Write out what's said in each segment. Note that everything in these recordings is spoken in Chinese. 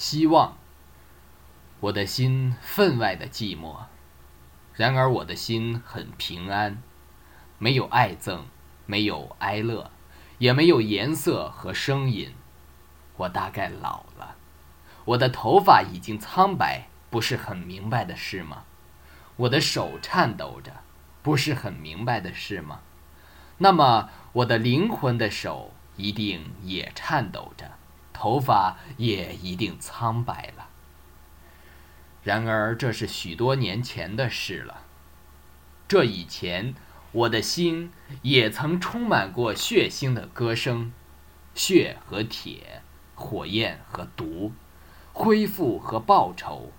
希望。我的心分外的寂寞，然而我的心很平安，没有爱憎，没有哀乐，也没有颜色和声音。我大概老了，我的头发已经苍白，不是很明白的事吗？我的手颤抖着，不是很明白的事吗？那么我的灵魂的手一定也颤抖着，头发也一定苍白了。然而，这是许多年前的事了。这以前，我的心也曾充满过血腥的歌声，血和铁，火焰和毒，恢复和报仇。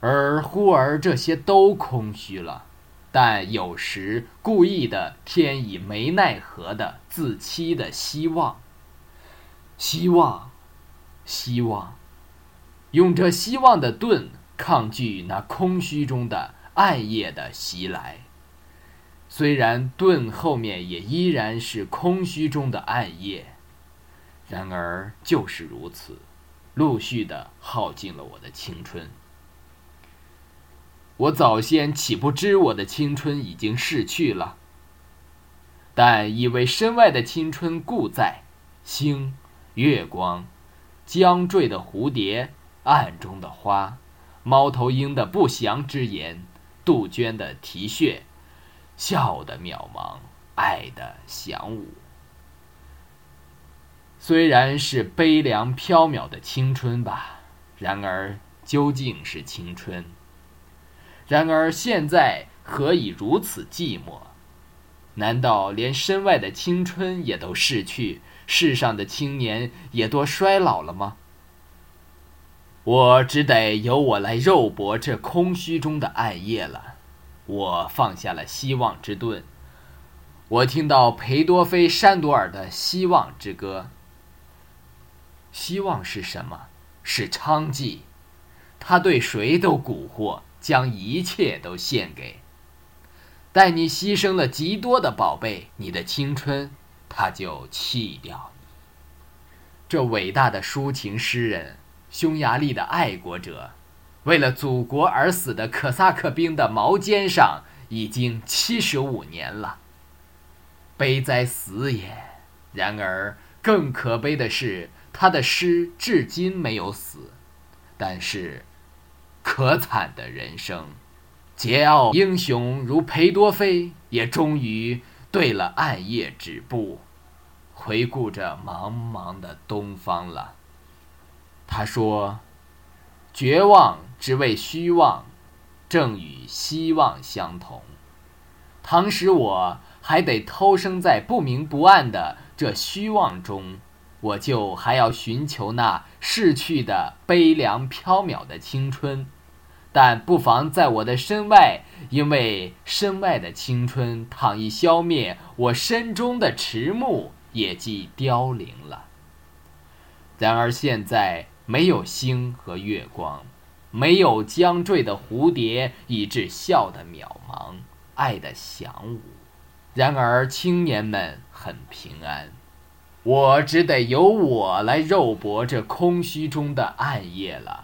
而忽而这些都空虚了，但有时故意的添以没奈何的自欺的希望，希望，希望。用这希望的盾抗拒那空虚中的暗夜的袭来，虽然盾后面也依然是空虚中的暗夜，然而就是如此，陆续的耗尽了我的青春。我早先岂不知我的青春已经逝去了？但以为身外的青春故在，星、月光、将坠的蝴蝶。暗中的花，猫头鹰的不祥之言，杜鹃的啼血，笑的渺茫，爱的响舞。虽然是悲凉飘渺的青春吧，然而究竟是青春。然而现在何以如此寂寞？难道连身外的青春也都逝去，世上的青年也多衰老了吗？我只得由我来肉搏这空虚中的暗夜了。我放下了希望之盾。我听到裴多菲、山多尔的《希望之歌》。希望是什么？是娼妓。他对谁都蛊惑，将一切都献给。待你牺牲了极多的宝贝，你的青春，他就弃掉你。这伟大的抒情诗人。匈牙利的爱国者，为了祖国而死的可萨克兵的矛尖上已经七十五年了。悲哉死也！然而更可悲的是，他的诗至今没有死。但是，可惨的人生，桀骜英雄如裴多菲也终于对了暗夜止步，回顾着茫茫的东方了。他说：“绝望只为虚妄，正与希望相同。倘使我还得偷生在不明不暗的这虚妄中，我就还要寻求那逝去的悲凉缥缈的青春。但不妨在我的身外，因为身外的青春倘一消灭，我身中的迟暮也即凋零了。然而现在。”没有星和月光，没有将坠的蝴蝶，以致笑的渺茫，爱的响舞。然而青年们很平安，我只得由我来肉搏这空虚中的暗夜了。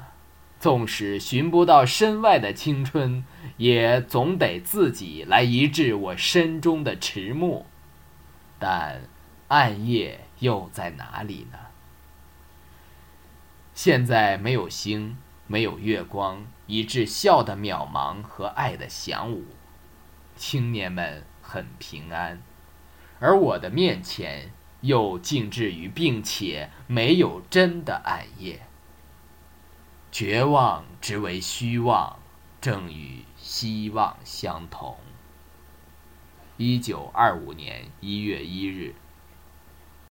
纵使寻不到身外的青春，也总得自己来医治我身中的迟暮。但暗夜又在哪里呢？现在没有星，没有月光，以致笑的渺茫和爱的响舞。青年们很平安，而我的面前又静置于并且没有真的暗夜。绝望之为虚妄，正与希望相同。一九二五年一月一日。